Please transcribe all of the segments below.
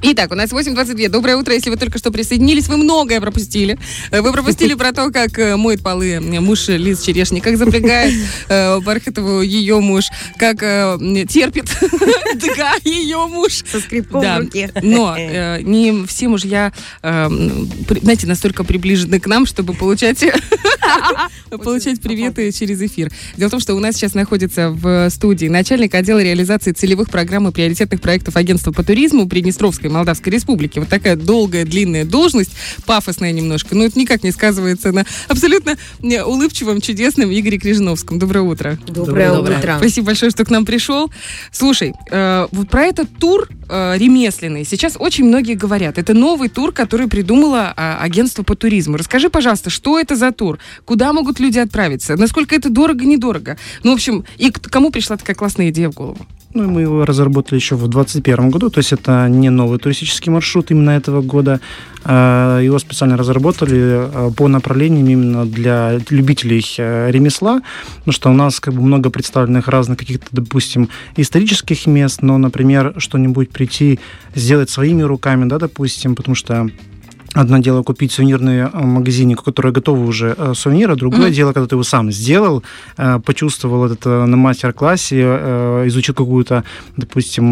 Итак, у нас 8.22. Доброе утро. Если вы только что присоединились, вы многое пропустили. Э, Вы пропустили про то, как э, моет полы муж Лиз Черешни, как запрягает э, Бархатову ее муж, как э, терпит ДГА ее муж. Со скрипком Да. в руке. Но э, не все мужья, э, при- знаете, настолько приближены к нам, чтобы получать, получать приветы через эфир. Дело в том, что у нас сейчас находится в студии начальник отдела реализации целевых программ и приоритетных проектов агентства по туризму Приднестровской Молдавской Республики. Вот такая долгая, длинная должность, пафосная немножко, но это никак не сказывается на абсолютно э, улыбчивом, чудесном Игоре Крижиновском. Доброе утро. Доброе Доброе. утро. Спасибо большое, что к нам пришел. Слушай, э, вот про этот тур э, ремесленный сейчас очень многие говорят. Это новый тур, который придумало а, агентство по туризму. Расскажи, пожалуйста, что это за тур? Куда могут люди отправиться? Насколько это дорого-недорого? Ну, в общем, и к кому пришла такая классная идея в голову? Ну, и мы его разработали еще в 2021 году, то есть это не новый туристический маршрут именно этого года. А, Его специально разработали а, по направлениям именно для любителей э, ремесла, потому что у нас как бы много представленных разных каких-то, допустим, исторических мест, но, например, что-нибудь прийти, сделать своими руками, да, допустим, потому что Одно дело купить сувенирный э, магазине, который готовы уже э, сувениры, другое Мгм. дело, когда ты его сам сделал, э, почувствовал это на мастер-классе, изучил какую-то, допустим,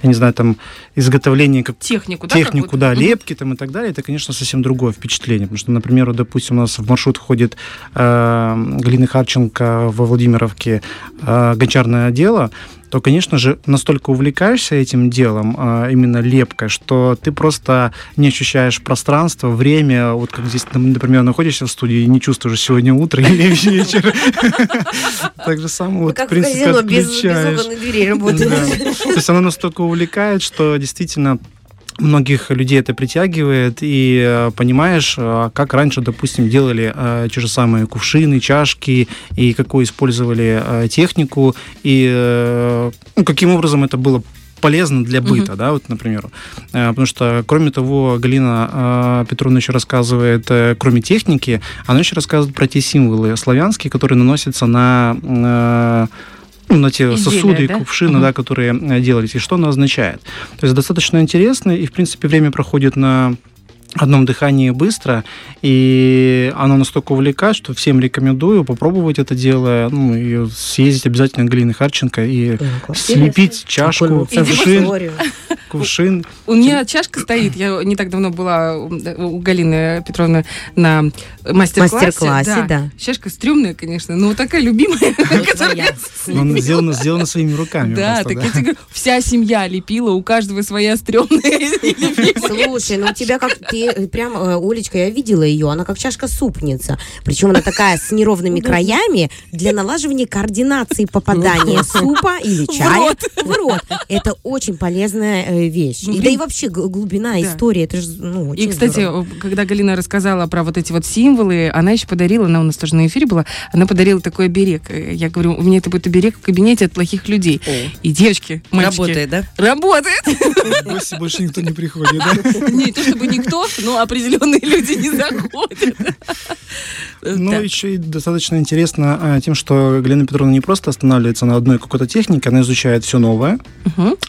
я не знаю, там, изготовление как Технику, да? технику, да, Мгм. лепки там и так далее, это, конечно, совсем другое впечатление. Потому что, например, вот, допустим, у нас в маршрут ходит э, Галина Харченко во Владимировке э, гончарное дело, то, конечно же, настолько увлекаешься этим делом, э, именно лепкой, что ты просто не ощущаешь пространство, время, вот как здесь, например, находишься в студии и не чувствуешь сегодня утро или вечер. Так же самое, вот, в Как в принципе, без, дверей работает. То есть оно настолько увлекает, что действительно многих людей это притягивает, и э, понимаешь, э, как раньше, допустим, делали э, те же самые кувшины, чашки, и какую использовали технику, и ну, каким образом это было полезно для быта, да, вот, например. Потому что, кроме того, Галина Петровна еще рассказывает, кроме техники, она еще рассказывает про те символы славянские, которые наносятся на на те Изделия, сосуды, да? кувшины, Мгм. да, которые э, делались, и что оно означает. То есть достаточно интересно, и, в принципе, время проходит на одном дыхании быстро, и оно настолько увлекает, что всем рекомендую попробовать это дело, ну, и съездить обязательно к Галине Харченко и слепить чашку, Окунуться в кувшин, кувшин. У меня чашка стоит. Я не так давно была у Галины Петровны на мастер-классе. Мастер-классе, да. Чашка стрёмная, конечно, но вот такая любимая. которая твоя. Он сделано, сделано своими руками. Да, просто, так я тебе говорю, вся семья лепила, у каждого своя стрёмная. Слушай, ну у тебя как ты э, прям, э, Олечка, я видела ее, она как чашка супница. Причем она такая с неровными краями для налаживания координации попадания супа или чая в рот. Это очень полезная э, вещь. И да и вообще глубина истории, это же ну, И, кстати, когда Галина рассказала про вот эти вот символы, она еще подарила, она у нас тоже на эфире была, она подарила такой оберег. Я говорю, у меня это будет оберег в кабинете от плохих людей. И девочки, мальчики... Работает, да? Работает. Больше, больше никто не приходит, да? Не то чтобы никто, но определенные люди не заходят. Ну, Да. еще и достаточно интересно а, тем, что Галина Петровна не просто останавливается на одной какой-то технике, она изучает все новое,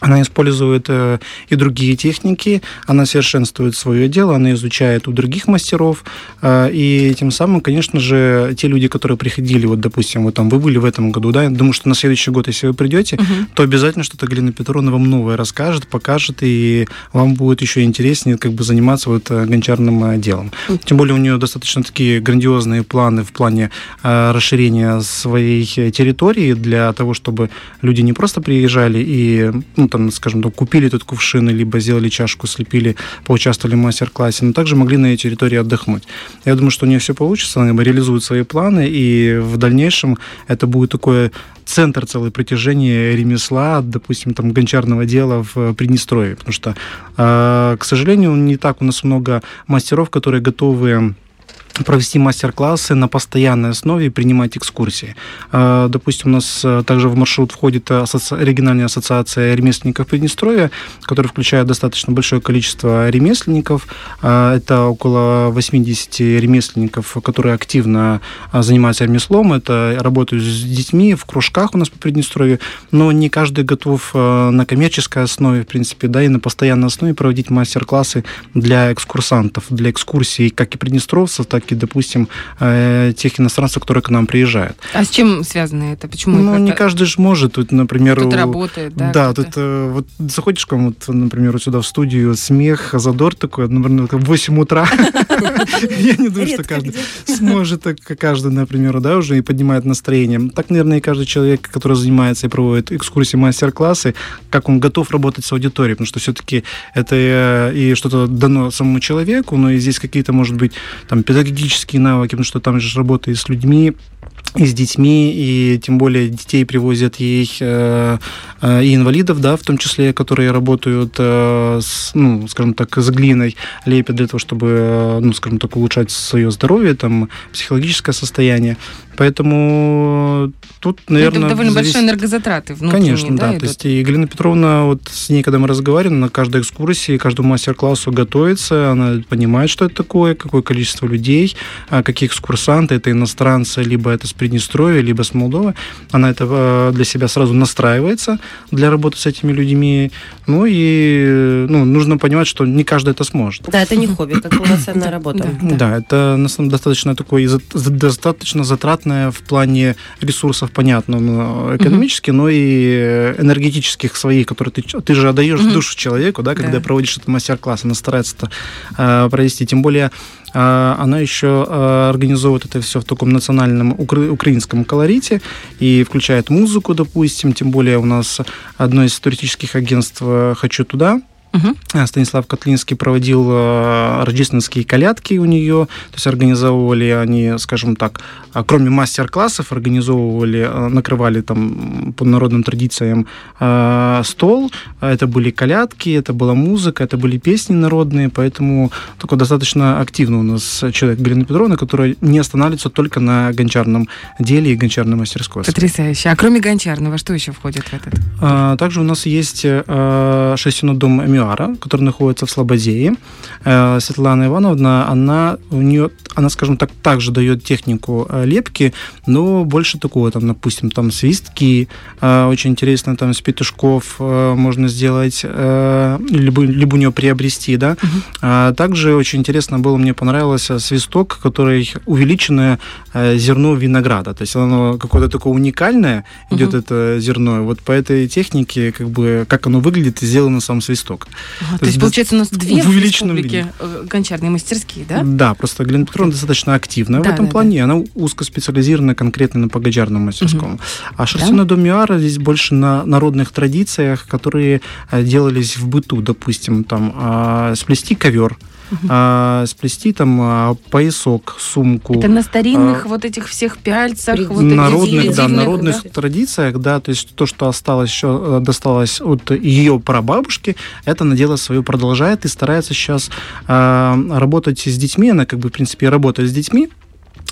она использует э, и другие техники, она совершенствует свое дело, она изучает у других мастеров, э, и тем самым, конечно же, те люди, которые приходили, вот, допустим, вот там вы были в этом году, да, я думаю, что на следующий год, если вы придете, то обязательно что-то Галина Петровна вам новое расскажет, покажет, и вам будет еще интереснее как бы заниматься вот гончарным э, делом. Тем более у нее достаточно такие грандиозные планы в плане э, расширения своей э, территории для того, чтобы люди не просто приезжали и, ну, там, скажем, так, купили этот кувшин, либо сделали чашку, слепили, поучаствовали в мастер-классе, но также могли на этой территории отдохнуть. Я думаю, что у нее все получится, она реализует свои планы, и в дальнейшем это будет такое центр целый притяжения ремесла, допустим, там гончарного дела в Приднестровье, потому что, э, к сожалению, не так у нас много мастеров, которые готовы провести мастер-классы на постоянной основе и принимать экскурсии. А, допустим, у нас э, также в маршрут входит асоци... региональная ассоциация ремесленников Приднестровья, которая включает достаточно большое количество ремесленников. А, это около 80 ремесленников, которые активно а, занимаются ремеслом. Это работают с детьми в кружках у нас по Приднестровью, но не каждый готов на коммерческой основе, в принципе, да, и на постоянной основе проводить мастер-классы для экскурсантов, для экскурсий как и приднестровцев, так и, допустим, э, тех иностранцев, которые к нам приезжают. А с чем связано это? Почему? Ну, не каждый же может. Тут, например... Тут работает, да? Да, тут э, вот заходишь к вам, вот, например, вот сюда в студию, смех, задор такой, например, в 8 утра. Я не думаю, что каждый сможет, каждый, например, да, уже и поднимает настроение. Так, наверное, и каждый человек, который занимается и проводит экскурсии, мастер-классы, как он готов работать с аудиторией, потому что все-таки это э, и что-то дано самому человеку, но и здесь какие-то, может быть, там, педагогические навыки, потому что там же работа и с людьми, и с детьми, и тем более детей привозят ей э, э, и инвалидов, да, в том числе, которые работают, э, с, ну, скажем так, с глиной, лепят для того, чтобы, ну, скажем так, улучшать свое здоровье, там, психологическое состояние. Поэтому тут, наверное... Ну, это довольно зависит... большие энергозатраты внутренние, Конечно, да. да то есть и Галина Петровна, вот с ней, когда мы разговариваем, на каждой экскурсии, каждому мастер-классу готовится, она понимает, что это такое, какое количество людей, а какие экскурсанты, это иностранцы, либо это Приднестровья, либо с Молдовы. Она это э, для себя сразу настраивается для работы с этими людьми. Ну и ну, нужно понимать, что не каждый это сможет. Да, это не хобби, это полноценная работа. Да, это на самом достаточно такой достаточно затратное в плане ресурсов, понятно, ну, экономически, но и энергетических своих, которые ты, ты же отдаешь душу человеку, да, когда проводишь этот мастер-класс, она старается это э, провести. Тем более она еще а, организовывает это все в таком национальном укра- украинском колорите и включает музыку, допустим, тем более у нас одно из туристических агентств «Хочу туда», Угу. Станислав Котлинский проводил э, рождественские колядки у нее, то есть организовывали они, скажем так, э, кроме мастер-классов, организовывали, э, накрывали там по народным традициям э, стол, это были колядки, это была музыка, это были песни народные, поэтому такой достаточно активно у нас человек Галина Петровна, который не останавливается только на гончарном деле и гончарной мастерской. Потрясающе. А кроме гончарного, что еще входит в этот? А, также у нас есть шестиной дом Мюара, который находится в Слободее. Э, Светлана Ивановна, она у нее, она, скажем так, также дает технику э, лепки, но больше такого, там, допустим, там свистки, э, очень интересно, там, с петушков можно сделать, либо, либо у нее приобрести, да. А также очень интересно было, мне понравилось свисток, который увеличенное зерно винограда, то есть оно какое-то такое уникальное идет uh-huh. это зерно, вот по этой технике, как бы, как оно выглядит, сделано сам свисток. А, то, то есть, есть, получается, у нас две в, республике виде. гончарные мастерские, да? Да, просто Галина Петровна достаточно активная да, в этом да, плане, да. она узкоспециализирована конкретно на погончарном мастерском. Угу. А шерстяной да? дом Миара здесь больше на народных традициях, которые э, делались в быту, допустим, там, а, сплести ковер, а, сплести там а, поясок, сумку. Это на старинных а, вот этих всех пяльцах, вот народных, этих да, народных да? традициях, да, то есть то, что осталось еще, э, досталось от ее прабабушки, это она дело свое продолжает и старается сейчас а, работать с детьми, она как бы, в принципе, работает с детьми,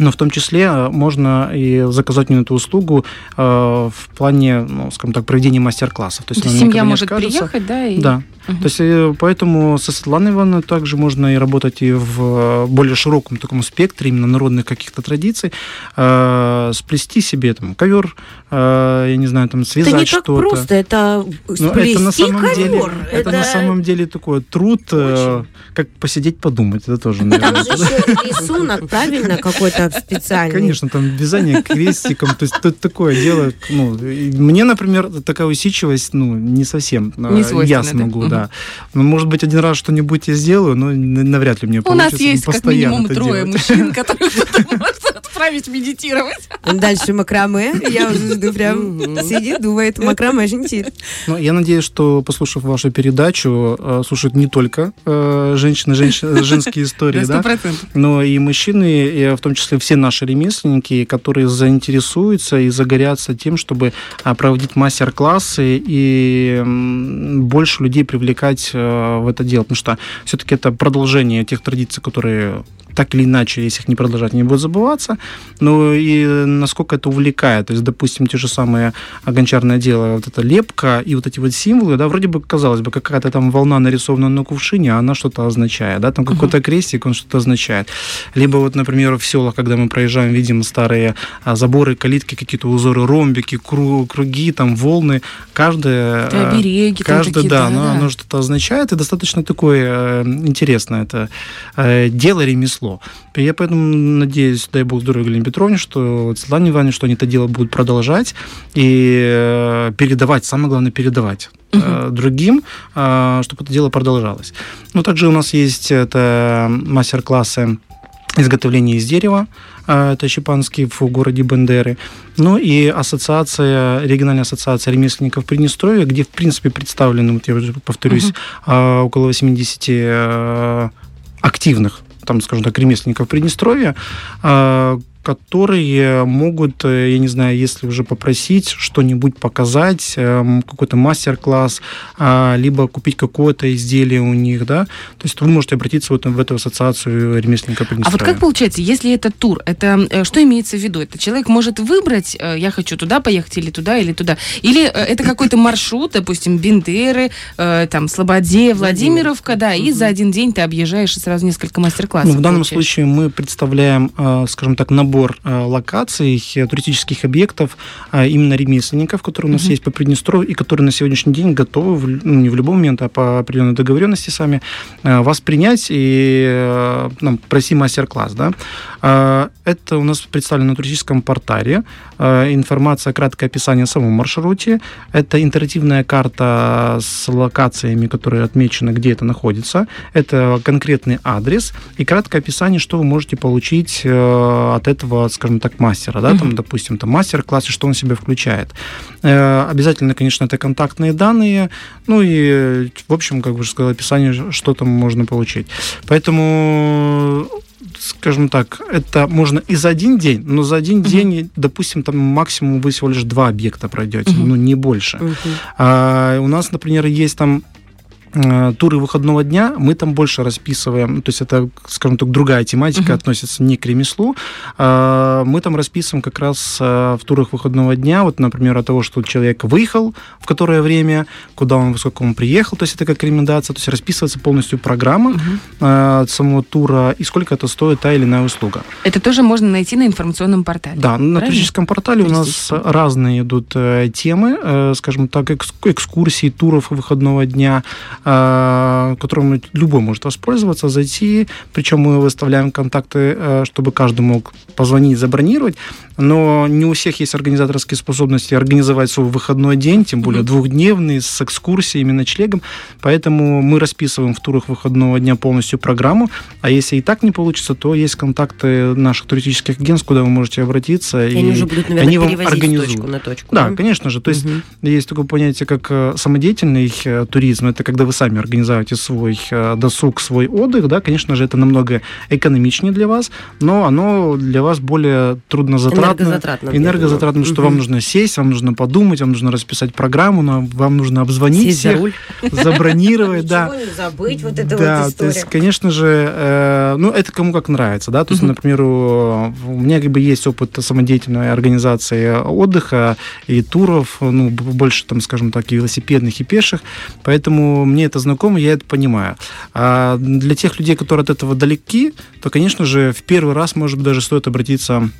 но в том числе э, можно и заказать мне эту услугу э, в плане, ну, скажем так, проведения мастер-классов. То есть, То семья может откажется. приехать, да? И... Да. То есть э, поэтому со Светланой Ивановной также можно и работать и в э, более широком таком спектре именно народных каких-то традиций, э, сплести себе там ковер, э, я не знаю, там связать это не что-то. Это просто, это сплести Но это на самом ковер. Деле, это... это на самом деле такой труд, э, как посидеть подумать, это тоже. Наверное, там же еще рисунок, правильно, какой-то специальный. Конечно, там вязание крестиком, то есть это такое дело, ну, мне, например, такая усидчивость, ну, не совсем э, не я смогу, да. Ну, может быть, один раз что-нибудь я сделаю, но навряд ли мне получится. У нас есть как минимум трое мужчин, которые отправить медитировать. Дальше макраме, я уже жду прям, сидит, думает, макраме жентиль. Ну, я надеюсь, что, послушав вашу передачу, э, слушают не только э, женщины, женские истории, да, но и мужчины, и в том числе все наши ремесленники, которые заинтересуются и загорятся тем, чтобы проводить мастер-классы и больше людей привлекать э, в это дело, потому что все-таки это продолжение тех традиций, которые так или иначе, если их не продолжать, они будут забываться. Но и насколько это увлекает. То есть, допустим, те же самые гончарное дело, вот эта лепка и вот эти вот символы, да, вроде бы, казалось бы, какая-то там волна нарисована на кувшине, а она что-то означает, да, там какой-то крестик, он что-то означает. Либо вот, например, в селах, когда мы проезжаем, видим старые а, заборы, калитки, какие-то узоры, ромбики, круги, там волны, каждая... Обереги, каждая, такие, да, да, оно, да. оно что-то означает, и достаточно такое э, интересное это э, дело, ремесло. Я поэтому надеюсь, дай бог здоровья Галине Петровне, что Светлане Ивановне, что они это дело будут продолжать и э, передавать, самое главное, передавать uh другим, э, чтобы это дело продолжалось. Ну, также у нас есть это мастер-классы изготовления из дерева, это Щепанский в городе Бендеры. Ну и ассоциация, региональная ассоциация ремесленников Приднестровья, где, в принципе, представлены, вот я уже повторюсь, uh около 80 активных там, скажем так, ремесленников Приднестровья, которые могут, я не знаю, если уже попросить что-нибудь показать, какой-то мастер-класс, либо купить какое-то изделие у них, да, то есть вы можете обратиться вот в эту ассоциацию ремесленников. А вот как получается, если это тур, это что имеется в виду? Это человек может выбрать, я хочу туда поехать или туда, или туда, или это какой-то маршрут, допустим, Бендеры, там, Слободе, Владимировка, да, и за один день ты объезжаешь сразу несколько мастер-классов Ну, в данном получаешь. случае мы представляем, скажем так, набор локаций, туристических объектов, именно ремесленников, которые у нас mm-hmm. есть по Приднестровью, и которые на сегодняшний день готовы, ну, не в любой момент, а по определенной договоренности сами, вас принять и ну, пройти мастер-класс. Да? Это у нас представлено на туристическом портале. Информация, краткое описание о самом маршруте. Это интерактивная карта с локациями, которые отмечены, где это находится. Это конкретный адрес и краткое описание, что вы можете получить от этого, скажем так, мастера, да, uh-huh. там, допустим, там мастер-класс, и что он в себя включает. Э, обязательно, конечно, это контактные данные, ну и, в общем, как бы уже сказал, описание, что там можно получить. Поэтому скажем так, это можно и за один день, но за один uh-huh. день, допустим, там максимум вы всего лишь два объекта пройдете, uh-huh. ну не больше. Uh-huh. А, у нас, например, есть там туры выходного дня, мы там больше расписываем, то есть это, скажем так, другая тематика, uh-huh. относится не к ремеслу, мы там расписываем как раз в турах выходного дня, вот, например, от того, что человек выехал, в которое время, куда он, во сколько он приехал, то есть это как рекомендация, то есть расписывается полностью программа uh-huh. самого тура и сколько это стоит та или иная услуга. Это тоже можно найти на информационном портале. Да, Правильно? на туристическом портале у нас разные идут темы, скажем так, экскурсии, туров выходного дня, которым любой может воспользоваться, зайти. Причем мы выставляем контакты, чтобы каждый мог позвонить, забронировать. Но не у всех есть организаторские способности организовать свой выходной день, тем более mm-hmm. двухдневный, с экскурсиями, ночлегом. Поэтому мы расписываем в турах выходного дня полностью программу. А если и так не получится, то есть контакты наших туристических агентств, куда вы можете обратиться. И, и они уже будут, наверное, они вам организуют. точку на точку. Да, да, конечно же. То есть mm-hmm. есть такое понятие, как самодеятельный туризм. Это когда вы сами организуете свой досуг, свой отдых, да, конечно же, это намного экономичнее для вас, но оно для вас более труднозатратно. Энергозатратно. Энергозатратно, что угу. вам нужно сесть, вам нужно подумать, вам нужно расписать программу, вам нужно обзвонить сесть всех, за руль. забронировать, да. Забыть, вот это да, то есть, конечно же, ну, это кому как нравится, да, то есть, например, у меня как бы есть опыт самодеятельной организации отдыха и туров, ну, больше, там, скажем так, и велосипедных, и пеших, поэтому мне это знакомо, я это понимаю. А для тех людей, которые от этого далеки, то, конечно же, в первый раз, может быть, даже стоит обратиться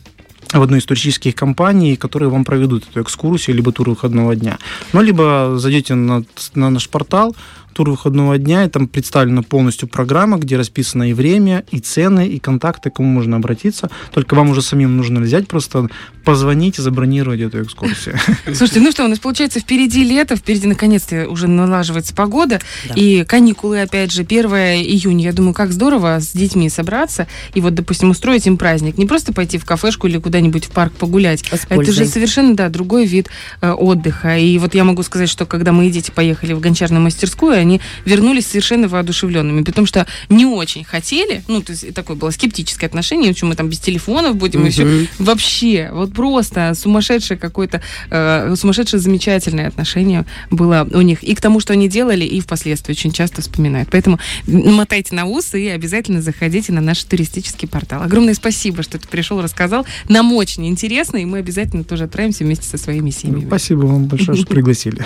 в одну из туристических компаний, которые вам проведут эту экскурсию, либо тур выходного дня. Ну, либо зайдете на, на наш портал, тур выходного дня, и там представлена полностью программа, где расписано и время, и цены, и контакты, к кому можно обратиться. Только вам уже самим нужно взять, просто позвонить и забронировать эту экскурсию. Слушайте, ну что, у нас получается впереди лето, впереди наконец-то уже налаживается погода, да. и каникулы, опять же, 1 июня. Я думаю, как здорово с детьми собраться и вот, допустим, устроить им праздник. Не просто пойти в кафешку или куда-нибудь в парк погулять. Это же совершенно, да, другой вид э, отдыха. И вот я могу сказать, что когда мои дети поехали в гончарную мастерскую, они вернулись совершенно воодушевленными, потому что не очень хотели, ну, то есть такое было скептическое отношение, что мы там без телефонов будем, и все. Вообще, вот просто сумасшедшее какое-то, э, сумасшедшее замечательное отношение было у них и к тому, что они делали, и впоследствии очень часто вспоминают. Поэтому мотайте на ус и обязательно заходите на наш туристический портал. Огромное спасибо, что ты пришел, рассказал. Нам очень интересно, и мы обязательно тоже отправимся вместе со своими семьями. Спасибо вам большое, что пригласили.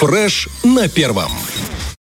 Фреш на первом.